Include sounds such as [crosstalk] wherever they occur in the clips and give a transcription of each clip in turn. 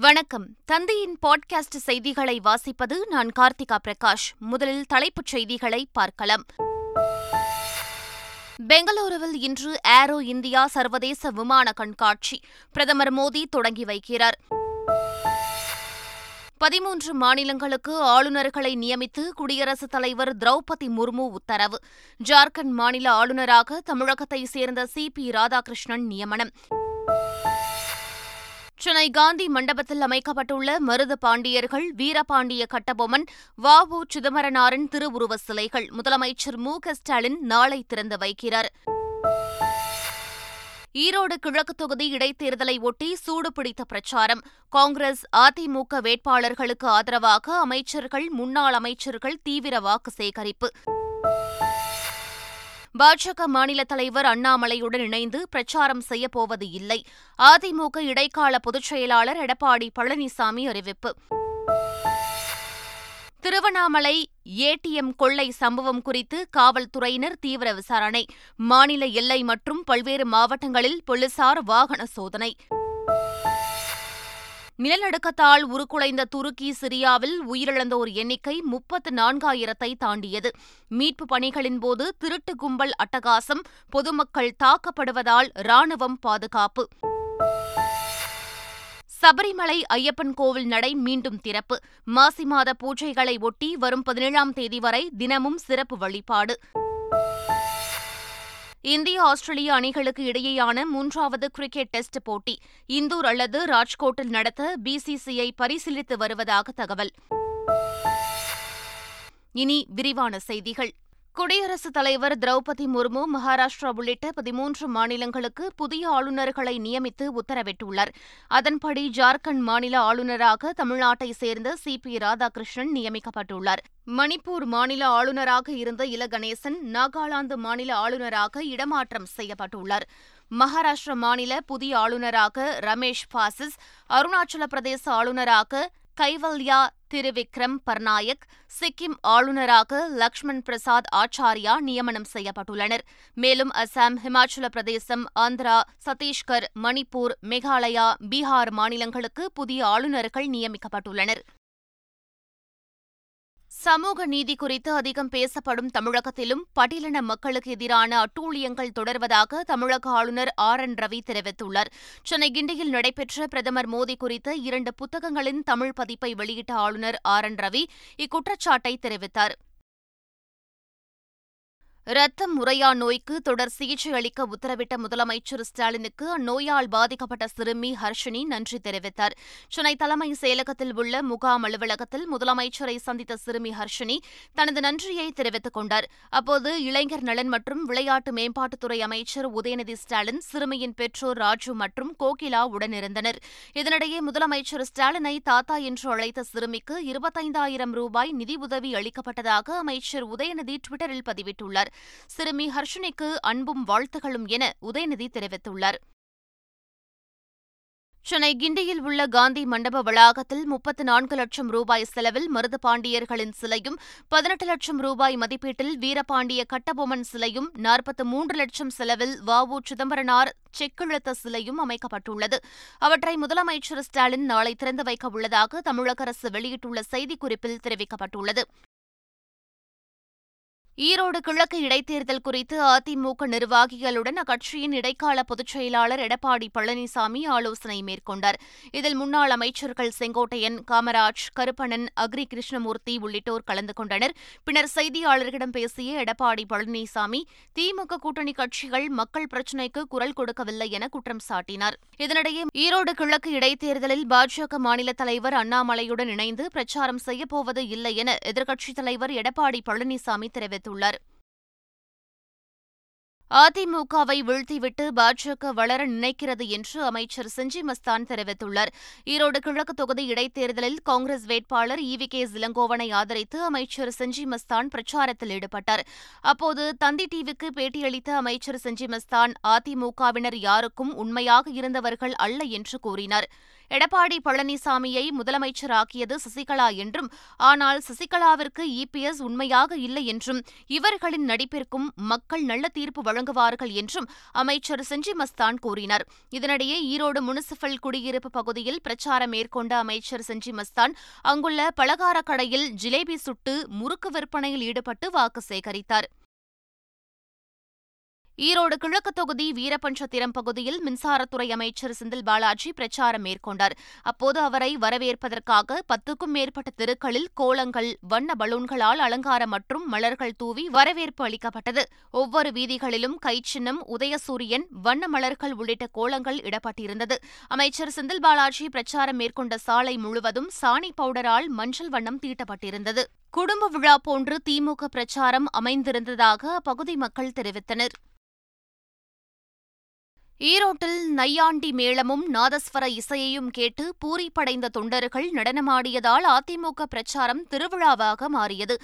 வணக்கம். தந்தையின் பாட்காஸ்ட் செய்திகளை வாசிப்பது நான் கார்த்திகா பிரகாஷ். முதலில் தலைப்புச் செய்திகளை பார்க்கலாம். பெங்களூருவில் இன்று ஏரோ இந்தியா சர்வதேச விமான கண்காட்சி. பிரதமர் மோடி தொடங்கி வைக்கிறார். பதிமூன்று மாநிலங்களுக்கு ஆளுநர்களை நியமித்து குடியரசுத் தலைவர் திரௌபதி முர்மு உத்தரவு. ஜார்க்கண்ட் மாநில ஆளுநராக தமிழகத்தைச் சேர்ந்த சி பி ராதாகிருஷ்ணன் நியமனம். சென்னை காந்தி மண்டபத்தில் அமைக்கப்பட்டுள்ள மருது பாண்டியர்கள் வீரபாண்டிய கட்டபொம்மன் வ. உ. சிதம்பரனாரின் திருவுருவ சிலைகள். முதலமைச்சர் மு. க. ஸ்டாலின் நாளை திறந்து வைக்கிறார். ஈரோடு கிழக்கு தொகுதி இடைத்தேர்தலை ஒட்டி சூடுபிடித்த பிரச்சாரம். காங்கிரஸ் அதிமுக வேட்பாளர்களுக்கு ஆதரவாக அமைச்சர்கள் முன்னாள் அமைச்சர்கள் தீவிர வாக்கு சேகரிப்பு. பாஜக மாநில தலைவர் அண்ணாமலையுடன் இணைந்து பிரச்சாரம் செய்யப்போவது இல்லை. அதிமுக இடைக்கால பொதுச் செயலாளர் எடப்பாடி பழனிசாமி அறிவிப்பு. திருவண்ணாமலை ஏடிஎம் கொள்ளை சம்பவம் குறித்து காவல்துறையினர் தீவிர விசாரணை. மாநில எல்லை மற்றும் பல்வேறு மாவட்டங்களில் போலீசார் வாகன சோதனை. நிலநடுக்கத்தால் உருக்குலைந்த துருக்கி சிரியாவில் உயிரிழந்தோர் எண்ணிக்கை முப்பத்து நான்காயிரத்தை தாண்டியது. மீட்பு பணிகளின் போது திருட்டு கும்பல் அட்டகாசம் பொதுமக்கள் தாக்கப்படுவதால் ராணுவம் பாதுகாப்பு. சபரிமலை ஐயப்பன் கோவில் நடை மீண்டும் திறப்பு. மாசி மாத பூஜைகளை ஒட்டி வரும் பதினேழாம் தேதி வரை தினமும் சிறப்பு வழிபாடு. இந்திய ஆஸ்திரேலிய அணிகளுக்கு இடையேயான மூன்றாவது கிரிக்கெட் டெஸ்ட் போட்டி இந்தூர் அல்லது ராஜ்கோட்டில் நடத்த பிசிசிஐ பரிசீலித்து வருவதாக தகவல். இனி விரிவான செய்திகள். குடியரசுத் தலைவர் திரௌபதி முர்மு மகாராஷ்டிரா உள்ளிட்ட பதிமூன்று மாநிலங்களுக்கு புதிய ஆளுநர்களை நியமித்து உத்தரவிட்டுள்ளார். அதன்படி ஜார்க்கண்ட் மாநில ஆளுநராக தமிழ்நாட்டைச் சேர்ந்த சி பி ராதாகிருஷ்ணன் நியமிக்கப்பட்டுள்ளார். மணிப்பூர் மாநில ஆளுநராக இருந்த இல கணேசன் நாகாலாந்து மாநில ஆளுநராக இடமாற்றம் செய்யப்பட்டுள்ளார். மகாராஷ்டிர மாநில புதிய ஆளுநராக ரமேஷ் பாசிஸ் அருணாச்சல பிரதேச ஆளுநராக கைவல்யா திருவிக்ரம் பர்நாயக் சிக்கிம் ஆளுநராக லக்ஷ்மண் பிரசாத் ஆச்சாரியா நியமனம் செய்யப்பட்டுள்ளனர். மேலும் அசாம் ஹிமாச்சல பிரதேசம் ஆந்திரா சத்தீஸ்கர் மணிப்பூர் மேகாலயா பீகார் மாநிலங்களுக்கு புதிய ஆளுநர்கள் நியமிக்கப்பட்டுள்ளனர். சமூக நீதி குறித்து அதிகம் பேசப்படும் தமிழகத்திலும் பட்டியலின மக்களுக்கு எதிரான அட்டூழியங்கள் தொடர்வதாக தமிழக ஆளுநர் ஆர் என் ரவி தெரிவித்துள்ளார். சென்னை கிண்டியில் நடைபெற்ற பிரதமர் மோடி குறித்த இரண்டு புத்தகங்களின் தமிழ் பதிப்பை வெளியிட்ட ஆளுநர் ஆர் என் ரவி இக்குற்றச்சாட்டை தெரிவித்தார். இரத்த முறையா நோய்க்கு தொடர் சிகிச்சை அளிக்க உத்தரவிட்ட முதலமைச்சர் ஸ்டாலினுக்கு அந்நோயால் பாதிக்கப்பட்ட சிறுமி ஹர்ஷினி நன்றி தெரிவித்தார். சென்னை தலைமை செயலகத்தில் உள்ள முகாம் அலுவலகத்தில் முதலமைச்சரை சந்தித்த சிறுமி ஹர்ஷினி தனது நன்றியை தெரிவித்துக் கொண்டார். அப்போது இளைஞர் நலன் மற்றும் விளையாட்டு மேம்பாட்டுத்துறை அமைச்சர் உதயநிதி ஸ்டாலின் சிறுமியின் பெற்றோர் ராஜு மற்றும் கோகிலா உடனிருந்தனர். இதனிடையே முதலமைச்சர் ஸ்டாலினை தாத்தா என்று அழைத்த சிறுமிக்கு இருபத்தைந்தாயிரம் ரூபாய் நிதியுதவி அளிக்கப்பட்டதாக அமைச்சர் உதயநிதி டுவிட்டரில் பதிவிட்டுள்ளார். சிறுமி ஹர்ஷினிக்கு அன்பும் வாழ்த்துகளும் என உதயநிதி தெரிவித்துள்ளார். சென்னை கிண்டியில் உள்ள காந்தி மண்டப வளாகத்தில் முப்பத்து நான்கு லட்சம் ரூபாய் செலவில் மருது பாண்டியர்களின் சிலையும் பதினெட்டு லட்சம் ரூபாய் மதிப்பீட்டில் வீரபாண்டிய கட்டபொம்மன் சிலையும் நாற்பத்து மூன்று லட்சம் செலவில் வ உ சிதம்பரனார் செக்கிழுத்த சிலையும் அமைக்கப்பட்டுள்ளது. அவற்றை முதலமைச்சர் ஸ்டாலின் நாளை திறந்து வைக்க உள்ளதாக தமிழக அரசு வெளியிட்டுள்ள செய்திக்குறிப்பில் தெரிவிக்கப்பட்டுள்ளது. ஈரோடு கிழக்கு இடைத்தேர்தல் குறித்து அதிமுக நிர்வாகிகளுடன் அக்கட்சியின் இடைக்கால பொதுச் செயலாளர் எடப்பாடி பழனிசாமி ஆலோசனை மேற்கொண்டார். இதில் முன்னாள் அமைச்சர்கள் செங்கோட்டையன் காமராஜ் கருப்பணன் அக்ரி கிருஷ்ணமூர்த்தி உள்ளிட்டோர் கலந்து கொண்டனர். பின்னர் செய்தியாளர்களிடம் பேசிய எடப்பாடி பழனிசாமி திமுக கூட்டணி கட்சிகள் மக்கள் பிரச்சினைக்கு குரல் கொடுக்கவில்லை என குற்றம் சாட்டினார். இதனிடையே ஈரோடு கிழக்கு இடைத்தேர்தலில் பாஜக மாநில தலைவர் அண்ணாமலையுடன் இணைந்து பிரச்சாரம் செய்யப்போவது இல்லை என எதிர்க்கட்சித் தலைவர் எடப்பாடி பழனிசாமி தெரிவித்தார். தெரிவித்துள்ளார். அதிமுகவை வீழ்த்திவிட்டு பாஜக வளர நினைக்கிறது என்று அமைச்சர் செஞ்சி மஸ்தான் தெரிவித்துள்ளார். ஈரோடு கிழக்கு தொகுதி இடைத்தேர்தலில் காங்கிரஸ் வேட்பாளர் வி கே இளங்கோவனை ஆதரித்து அமைச்சர் செஞ்சி மஸ்தான் பிரச்சாரத்தில் ஈடுபட்டார். அப்போது தந்தி டிவிக்கு பேட்டியளித்த அமைச்சர் செஞ்சி மஸ்தான் அதிமுகவினர் யாருக்கும் உண்மையாக இருந்தவர்கள் அல்ல என்று கூறினார். எடப்பாடி பழனிசாமியை முதலமைச்சராக்கியது சசிகலா என்றும் ஆனால் சசிகலாவிற்கு இபிஎஸ் உண்மையாக இல்லை என்றும் இவர்களின் நடிப்பிற்கும் மக்கள் நல்ல தீர்ப்பு வழங்குவார்கள் என்றும் அமைச்சர் செஞ்சி மஸ்தான் கூறினார். இதனிடையே ஈரோடு முனிசிபல் குடியிருப்பு பகுதியில் பிரச்சாரம் மேற்கொண்ட அமைச்சர் செஞ்சி மஸ்தான் அங்குள்ள பலகார கடையில் ஜிலேபி சுட்டு முறுக்கு விற்பனையில் ஈடுபட்டு வாக்கு சேகரித்தார். ஈரோடு கிழக்கு தொகுதி வீரபஞ்சத்திரம் பகுதியில் மின்சாரத்துறை அமைச்சர் செந்தில் பாலாஜி பிரச்சாரம் மேற்கொண்டார். அப்போது அவரை வரவேற்பதற்காக பத்துக்கும் மேற்பட்ட தெருக்களில் கோலங்கள் வண்ண பலூன்களால் அலங்காரம் மற்றும் மலர்கள் தூவி வரவேற்பு அளிக்கப்பட்டது. ஒவ்வொரு வீதிகளிலும் கைச்சின்னம் உதயசூரியன் வண்ண மலர்கள் உள்ளிட்ட கோலங்கள் இடப்பட்டிருந்தது. அமைச்சர் செந்தில் பாலாஜி பிரச்சாரம் மேற்கொண்ட சாலை முழுவதும் சாணி பவுடரால் மஞ்சள் வண்ணம் தீட்டப்பட்டிருந்தது. குடும்ப விழா போன்று திமுக பிரச்சாரம் அமைந்திருந்ததாக அப்பகுதி மக்கள் தெரிவித்தனர். ஈரோட்டில் நையாண்டி மேளமும் நாதஸ்வர இசையையும் கேட்டு பூரிப்படைந்த தொண்டர்கள் நடனமாடியதால் அதிமுக பிரச்சாரம் திருவிழாவாக மாறியது.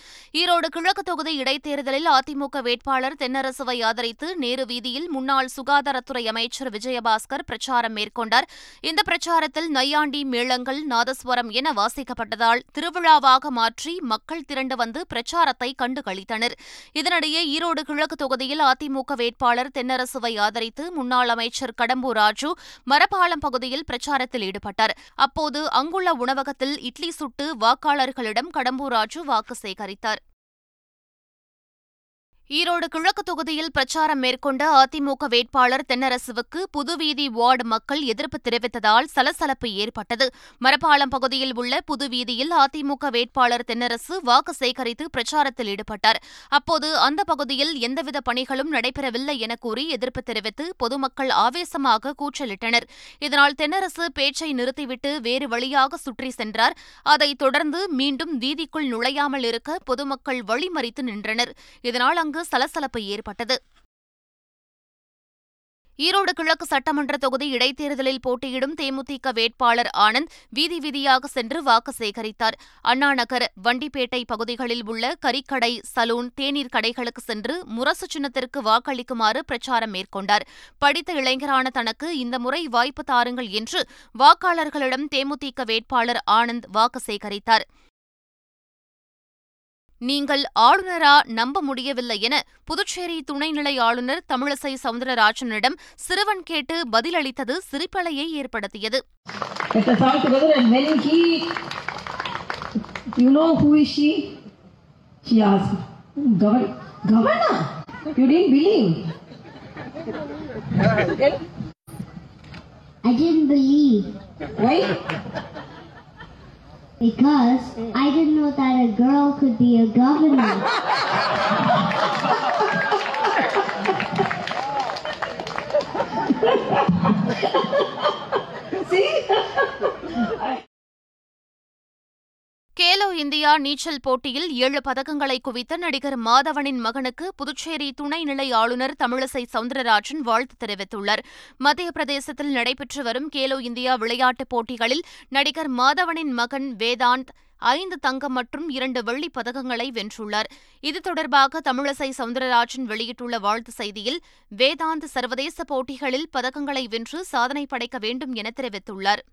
ஈரோடு கிழக்கு தொகுதி இடைத்தேர்தலில் அதிமுக வேட்பாளர் தென்னரசுவை ஆதரித்து நேரு வீதியில் முன்னாள் சுகாதாரத்துறை அமைச்சர் விஜயபாஸ்கர் பிரச்சாரம் மேற்கொண்டார். இந்த பிரச்சாரத்தில் நையாண்டி மேளங்கள் நாதஸ்வரம் என வாசிக்கப்பட்டதால் திருவிழாவாக மாற்றி மக்கள் திரண்டு வந்து பிரச்சாரத்தை கண்டு கழித்தனர் இதனிடையே ஈரோடு கிழக்கு தொகுதியில் அதிமுக வேட்பாளர் தென்னரசுவை ஆதரித்து முன்னாள் அமைச்சர் அமைச்சர் கடம்பூர் ராஜு மரப்பாலம் பகுதியில் பிரச்சாரத்தில் ஈடுபட்டார். அப்போது அங்குள்ள உணவகத்தில் இட்லி சுட்டு வாக்காளர்களிடம் கடம்பூர் ராஜு வாக்கு சேகரித்தார். ஈரோடு கிழக்கு தொகுதியில் பிரச்சாரம் மேற்கொண்ட அதிமுக வேட்பாளர் தென்னரசுவுக்கு புதுவீதி வார்டு மக்கள் எதிர்ப்பு தெரிவித்ததால் சலசலப்பு ஏற்பட்டது. மரப்பாலம் பகுதியில் உள்ள புதுவீதியில் அதிமுக வேட்பாளர் தென்னரசு வாக்கு சேகரித்து பிரச்சாரத்தில் ஈடுபட்டார். அப்போது அந்த பகுதியில் எந்தவித பணிகளும் நடைபெறவில்லை என கூறி எதிர்ப்பு தெரிவித்து பொதுமக்கள் ஆவேசமாக கூச்சலிட்டனர். இதனால் தென்னரசு பேச்சை நிறுத்திவிட்டு வேறு வழியாக சுற்றி சென்றார். அதைத் தொடர்ந்து மீண்டும் வீதிக்குள் நுழையாமல் இருக்க பொதுமக்கள் வழிமறித்து நின்றனர். இதனால் அங்கு தொடர்ந்து சலசலப்பு ஏற்பட்டது. ஈரோடு கிழக்கு சட்டமன்ற தொகுதி இடைத்தேர்தலில் போட்டியிடும் தேமுதிக வேட்பாளர் ஆனந்த் வீதி வீதியாக சென்று வாக்கு சேகரித்தார். அண்ணாநகர் வண்டிப்பேட்டை பகுதிகளில் உள்ள கறிக்கடை சலூன் தேநீர் கடைகளுக்கு சென்று முரசு சின்னத்திற்கு வாக்களிக்குமாறு பிரச்சாரம் மேற்கொண்டார். படித்த இளைஞரான தனக்கு இந்த முறை வாய்ப்பு தாருங்கள் என்று வாக்காளர்களிடம் தேமுதிக வேட்பாளர் ஆனந்த் வாக்கு சேகரித்தார். நீங்கள் ஆளுநரா நம்ப முடியவில்லை என புதுச்சேரி துணைநிலை ஆளுநர் தமிழிசை சவுந்தரராஜனிடம் சிறுவன் கேட்டு பதிலளித்தது சிரிப்பலையை ஏற்படுத்தியது I didn't believe. Right? Because I didn't know that a girl could be a governor. [laughs] India நீச்சல் போட்டியில் ஏழு பதக்கங்களை குவித்த நடிகர் மாதவனின் மகனுக்கு புதுச்சேரி துணைநிலை ஆளுநர் தமிழிசை சவுந்தரராஜன் வாழ்த்து தெரிவித்துள்ளார். மத்திய பிரதேசத்தில் நடைபெற்று வரும் கேலோ இந்தியா விளையாட்டுப் போட்டிகளில் நடிகர் மாதவனின் மகன் வேதாந்த் ஐந்து தங்கம் மற்றும் இரண்டு வெள்ளிப் பதக்கங்களை வென்றுள்ளார். இது தொடர்பாக தமிழிசை சவுந்தரராஜன் வெளியிட்டுள்ள வாழ்த்து செய்தியில் வேதாந்த் சர்வதேச போட்டிகளில் பதக்கங்களை வென்று சாதனை படைக்க வேண்டும் என தெரிவித்துள்ளார்.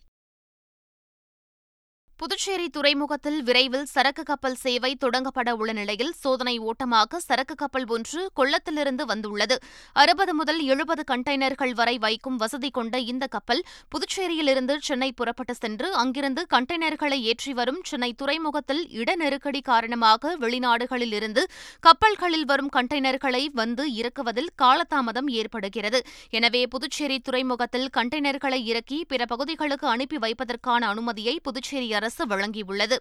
புதுச்சேரி துறைமுகத்தில் விரைவில் சரக்கு கப்பல் சேவை தொடங்கப்பட உள்ள நிலையில் சோதனை ஓட்டமாக சரக்கு கப்பல் ஒன்று கொள்ளத்திலிருந்து வந்துள்ளது. அறுபது முதல் எழுபது கண்டெய்னர்கள் வரை வைக்கும் வசதி கொண்ட இந்த கப்பல் புதுச்சேரியிலிருந்து சென்னை புறப்பட்டு சென்று அங்கிருந்து கண்டெய்னர்களை ஏற்றி வரும் சென்னை துறைமுகத்தில் இட நெருக்கடி காரணமாக வெளிநாடுகளில் இருந்து கப்பல்களில் வரும் கண்டெய்னர்களை வந்து இறக்குவதில் காலதாமதம் ஏற்படுகிறது. எனவே புதுச்சேரி துறைமுகத்தில் கண்டெய்னர்களை இறக்கி பிற பகுதிகளுக்கு அனுப்பி வைப்பதற்கான அனுமதியை புதுச்சேரி அரசு வழங்கியுள்ளது.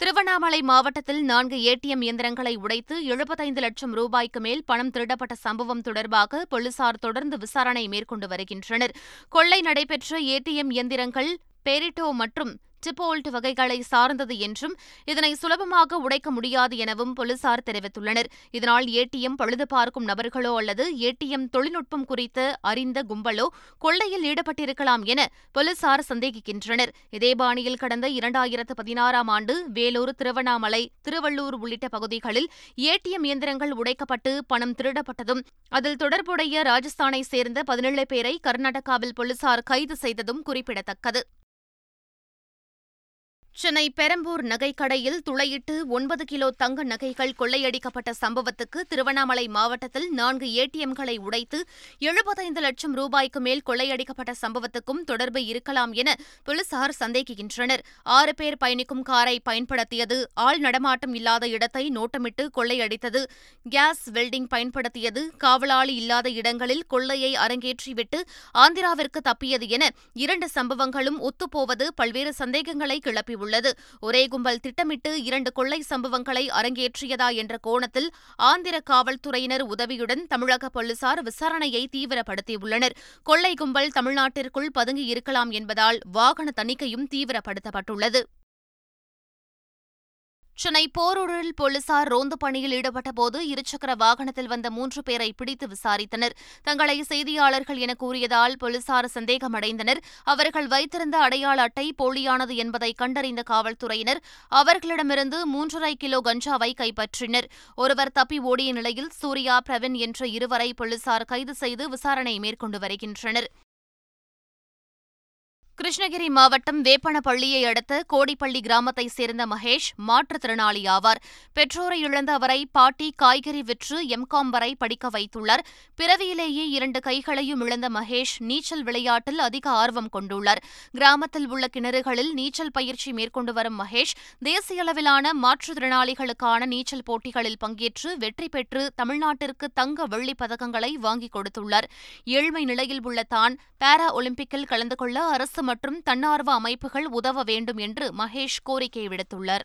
திருவண்ணாமலை மாவட்டத்தில் நான்கு ஏடிஎம் இயந்திரங்களை உடைத்து எழுபத்தைந்து லட்சம் ரூபாய்க்கு மேல் பணம் திருடப்பட்ட சம்பவம் தொடர்பாக போலீசார் தொடர்ந்து விசாரணை மேற்கொண்டு வருகின்றனர். கொள்ளை நடைபெற்ற ஏடிஎம் இயந்திரங்கள் பெரிட்டோ மற்றும் டிபோல்ட் வகைகளை சார்ந்தது என்றும் இதனை சுலபமாக உடைக்க முடியாது எனவும் போலீசார் தெரிவித்துள்ளனர். இதனால் ஏடிஎம் பழுது பார்க்கும் நபர்களோ அல்லது ஏடிஎம் தொழில்நுட்பம் குறித்து அறிந்த கும்பலோ கொள்ளையில் ஈடுபட்டிருக்கலாம் என போலீசார் சந்தேகிக்கின்றனர். இதே பாணியில் கடந்த இரண்டாயிரத்து பதினாறாம் ஆண்டு வேலூர் திருவண்ணாமலை திருவள்ளூர் உள்ளிட்ட பகுதிகளில் ஏடிஎம் இயந்திரங்கள் உடைக்கப்பட்டு பணம் திருடப்பட்டதும் அதில் தொடர்புடைய ராஜஸ்தானை சேர்ந்த பதினேழு பேரை கர்நாடகாவில் போலீசார் கைது செய்ததும் குறிப்பிடத்தக்கது. சென்னை பெரம்பூர் நகைக்கடையில் துளையிட்டு ஒன்பது கிலோ தங்க நகைகள் கொள்ளையடிக்கப்பட்ட சம்பவத்துக்கு திருவண்ணாமலை மாவட்டத்தில் நான்கு ஏடிஎம்களை உடைத்து எழுபத்தைந்து லட்சம் ரூபாய்க்கு மேல் கொள்ளையடிக்கப்பட்ட சம்பவத்துக்கும் தொடர்பு இருக்கலாம் என போலீசார் சந்தேகிக்கின்றனர். ஆறு பேர் பயணிக்கும் காரை பயன்படுத்தியது ஆள் நடமாட்டம் இல்லாத இடத்தை நோட்டமிட்டு கொள்ளையடித்தது. கேஸ் வெல்டிங் பயன்படுத்தியது காவலாளி இல்லாத இடங்களில் கொள்ளையை அரங்கேற்றிவிட்டு ஆந்திராவிற்கு தப்பியது என இரண்டு சம்பவங்களும் ஒத்துப்போவது பல்வேறு சந்தேகங்களை கிளப்பியுள்ளது. உள்ளது. ஒரே கும்பல் திட்டமிட்டு இரண்டு கொள்ளை சம்பவங்களை அரங்கேற்றியதா என்ற கோணத்தில் ஆந்திர காவல்துறையினர் உதவியுடன் தமிழக போலீசார் விசாரணையை தீவிரப்படுத்தியுள்ளனர். கொள்ளை கும்பல் தமிழ்நாட்டிற்குள் பதுங்கி இருக்கலாம் என்பதால் வாகன தணிக்கையும் தீவிரப்படுத்தப்பட்டுள்ளது. சென்னை போரூரில் போலீசார் ரோந்து பணியில் ஈடுபட்டபோது இருசக்கர வாகனத்தில் வந்த மூன்று பேரை பிடித்து விசாரித்தனர். தங்களை செய்தியாளர்கள் என கூறியதால் போலீசார் சந்தேகமடைந்தனர். அவர்கள் வைத்திருந்த அடையாள அட்டை போலியானது என்பதை கண்டறிந்த காவல்துறையினர் அவர்களிடமிருந்து மூன்றரை கிலோ கஞ்சாவை கைப்பற்றினர். ஒருவர் தப்பி ஓடிய நிலையில் சூர்யா பிரவீன் என்ற இருவரை போலீசார் கைது செய்து விசாரணை மேற்கொண்டு வருகின்றனர். கிருஷ்ணகிரி மாவட்டம் வேப்பனப்பள்ளியை அடுத்த கோடிப்பள்ளி கிராமத்தைச் சேர்ந்த மகேஷ் மாற்றுத்திறனாளி ஆவார். பெற்றோரை இழந்த அவரை பாட்டி காய்கறி விற்று எம்காம் வரை படிக்க வைத்துள்ளார். பிறவியிலேயே இரண்டு கைகளையும் இழந்த மகேஷ் நீச்சல் விளையாட்டில் அதிக ஆர்வம் கொண்டுள்ளார். கிராமத்தில் உள்ள கிணறுகளில் நீச்சல் பயிற்சி மேற்கொண்டு வரும் மகேஷ் தேசிய அளவிலான மாற்றுத்திறனாளிகளுக்கான நீச்சல் போட்டிகளில் பங்கேற்று வெற்றி பெற்று தமிழ்நாட்டிற்கு தங்க வெள்ளிப் பதக்கங்களை வாங்கிக் கொடுத்துள்ளார். ஏழ்மை நிலையில் உள்ள தான் பாரா ஒலிம்பிக்கில் கலந்து கொள்ள அரசு மற்றும் தன்னார்வ அமைப்புகள் உதவ வேண்டும் என்று மகேஷ் கோரிக்கை விடுத்துள்ளார்.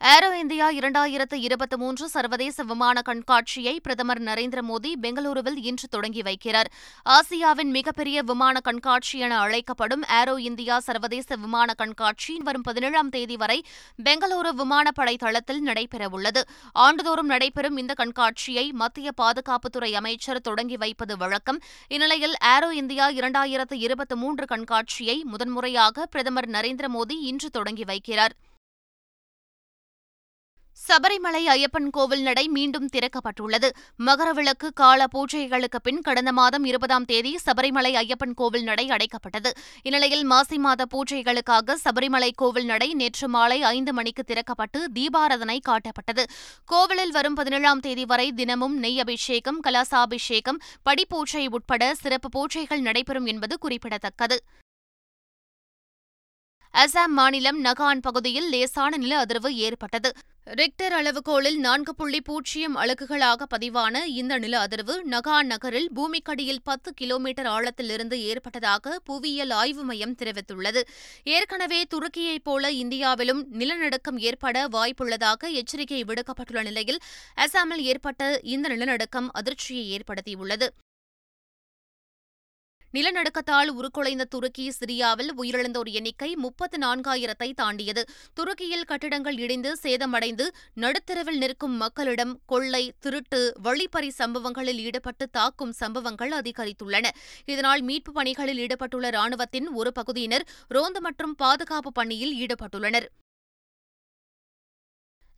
ஏரோ இந்தியா இரண்டாயிரத்து இருபத்தி மூன்று சர்வதேச விமான கண்காட்சியை பிரதமர் நரேந்திர மோடி பெங்களூருவில் இன்று தொடங்கி வைக்கிறார். ஆசியாவின் மிகப்பெரிய விமான கண்காட்சி என அழைக்கப்படும் ஏரோ இந்தியா சர்வதேச விமான கண்காட்சி வரும் பதினேழாம் தேதி வரை பெங்களூரு விமானப்படை தளத்தில் நடைபெறவுள்ளது. ஆண்டுதோறும் நடைபெறும் இந்த கண்காட்சியை மத்திய பாதுகாப்புத்துறை அமைச்சர் தொடங்கி வைப்பது வழக்கம். இந்நிலையில் ஏரோ இந்தியா இரண்டாயிரத்து இருபத்தி மூன்று கண்காட்சியை முதன்முறையாக பிரதமர் நரேந்திர மோடி இன்று தொடங்கி வைக்கிறார். சபரிமலை ஐயப்பன் கோவில் நடை மீண்டும் திறக்கப்பட்டுள்ளது. மகரவிளக்கு கால பூஜைகளுக்கு பின் கடந்த மாதம் இருபதாம் தேதி சபரிமலை ஐயப்பன் கோவில் நடை அடைக்கப்பட்டது. இந்நிலையில் மாசி மாத பூஜைகளுக்காக சபரிமலை கோவில் நடை நேற்று மாலை ஐந்து மணிக்கு திறக்கப்பட்டு தீபாரதனை காட்டப்பட்டது. கோவிலில் வரும் பதினேழாம் தேதி வரை தினமும் நெய் அபிஷேகம் கலாசாபிஷேகம் படிப்பூஜை உட்பட சிறப்பு பூஜைகள் நடைபெறும் என்பது குறிப்பிடத்தக்கது. அசாம் மாநிலம் நகான் பகுதியில் லேசான நில அதிர்வு ஏற்பட்டது. ரிக்டர் அளவுகோலில் நான்கு புள்ளி பூஜ்ஜியம் அலகுகளாக பதிவான இந்த நில அதிர்வு நகான் நகரில் பூமிக்கடியில் பத்து கிலோமீட்டர் ஆழத்திலிருந்து ஏற்பட்டதாக புவியியல் ஆய்வு மையம் தெரிவித்துள்ளது. ஏற்கனவே துருக்கியைப் போல இந்தியாவிலும் நிலநடுக்கம் ஏற்பட வாய்ப்புள்ளதாக எச்சரிக்கை விடுக்கப்பட்டுள்ள நிலையில் அசாமில் ஏற்பட்ட இந்த நிலநடுக்கம் அதிர்ச்சியை ஏற்படுத்தியுள்ளது. நிலநடுக்கத்தால் உருக்குலைந்த துருக்கி சிரியாவில் உயிரிழந்தோர் எண்ணிக்கை முப்பத்து நான்காயிரத்தை தாண்டியது. துருக்கியில் கட்டிடங்கள் இடிந்து சேதமடைந்து நடுத்தரவில் நிற்கும் மக்களிடம் கொள்ளை திருட்டு வழிப்பறி சம்பவங்களில் ஈடுபட்டு தாக்கும் சம்பவங்கள் அதிகரித்துள்ளன. இதனால் மீட்புப் பணிகளில் ஈடுபட்டுள்ள ராணுவத்தின் ஒரு பகுதியினர் ரோந்து மற்றும் பாதுகாப்பு பணியில் ஈடுபட்டுள்ளனர்.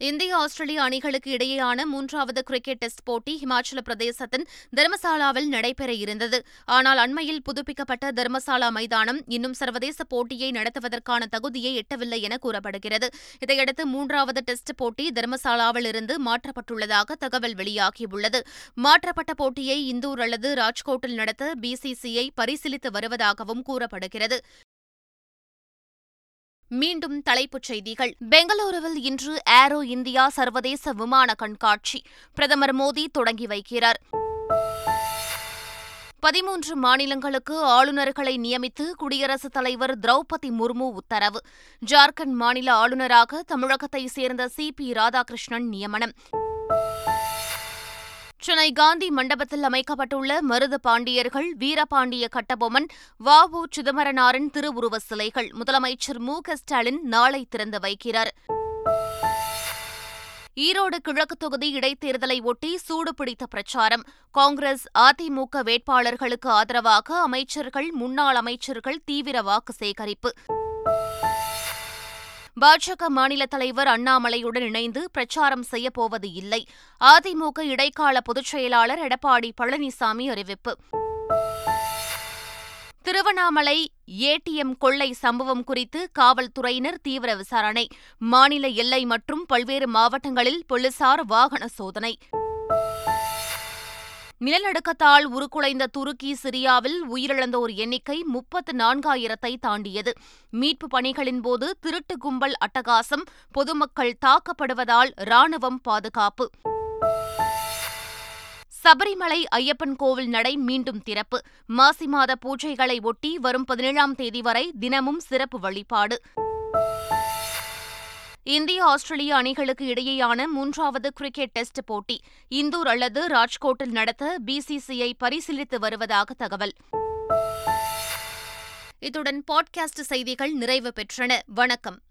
இந்திய ஆஸ்திரேலிய அணிகளுக்கு இடையேயான மூன்றாவது கிரிக்கெட் டெஸ்ட் போட்டி ஹிமாச்சல பிரதேசத்தின் தர்மசாலாவில் நடைபெற இருந்தது. ஆனால் அண்மையில் புதுப்பிக்கப்பட்ட தர்மசாலா மைதானம் இன்னும் சர்வதேச போட்டியை நடத்துவதற்கான தகுதியை எட்டவில்லை என கூறப்படுகிறது. இதையடுத்து மூன்றாவது டெஸ்ட் போட்டி தர்மசாலாவில் இருந்து மாற்றப்பட்டுள்ளதாக தகவல் வெளியாகியுள்ளது. மாற்றப்பட்ட போட்டியை இந்தூர் அல்லது ராஜ்கோட்டில் நடத்த பிசிசிஐ பரிசீலித்து வருவதாகவும் கூறப்படுகிறது. மீண்டும் தலைப்புச் செய்திகள். பெங்களூருவில் இன்று ஏரோ இந்தியா சர்வதேச விமான கண்காட்சி. பிரதமர் மோடி தொடங்கி வைக்கிறார். பதிமூன்று மாநிலங்களுக்கு ஆளுநர்களை நியமித்து குடியரசுத் தலைவர் திரௌபதி முர்மு உத்தரவு. ஜார்க்கண்ட் மாநில ஆளுநராக தமிழகத்தைச் சேர்ந்த சி பி ராதாகிருஷ்ணன் நியமனம். சென்னை காந்தி மண்டபத்தில் அமைக்கப்பட்டுள்ள மருது பாண்டியர்கள் வீரபாண்டிய கட்டபொம்மன் வ. உ. சிதம்பரனாரின் திருவுருவ சிலைகள். முதலமைச்சர் மு. க. ஸ்டாலின் நாளை திறந்து வைக்கிறார். ஈரோடு கிழக்கு தொகுதி இடைத்தேர்தலை ஒட்டி சூடுபிடித்த பிரச்சாரம். காங்கிரஸ் அதிமுக வேட்பாளர்களுக்கு ஆதரவாக அமைச்சர்கள் முன்னாள் அமைச்சர்கள் தீவிர வாக்கு சேகரிப்பு. பாஜக மாநில தலைவர் அண்ணாமலையுடன் இணைந்து பிரச்சாரம் செய்யப்போவது இல்லை. அதிமுக இடைக்கால பொதுச் செயலாளர் எடப்பாடி பழனிசாமி அறிவிப்பு. திருவண்ணாமலை ஏடிஎம் கொள்ளை சம்பவம் குறித்து காவல்துறையினர் தீவிர விசாரணை. மாநில எல்லை மற்றும் பல்வேறு மாவட்டங்களில் போலீசார் வாகன சோதனை. நிலநடுக்கத்தால் உருக்குலைந்த துருக்கி சிரியாவில் உயிரிழந்தோர் எண்ணிக்கை முப்பத்து நான்காயிரத்தை தாண்டியது. மீட்பு பணிகளின் போது திருட்டு கும்பல் அட்டகாசம் பொதுமக்கள் தாக்கப்படுவதால் ராணுவம் பாதுகாப்பு. சபரிமலை ஐயப்பன் கோவில் நடை மீண்டும் திறப்பு. மாசி மாத பூஜைகளை ஒட்டி வரும் பதினேழாம் தேதி வரை தினமும் சிறப்பு வழிபாடு. இந்திய ஆஸ்திரேலிய அணிகளுக்கு இடையேயான மூன்றாவது கிரிக்கெட் டெஸ்ட் போட்டி இந்தூர் அல்லது ராஜ்கோட்டில் நடத்த பிசிசிஐ பரிசீலித்து வருவதாக தகவல். இத்துடன் பாட்காஸ்ட் செய்திகள் நிறைவு பெற்றன. வணக்கம்.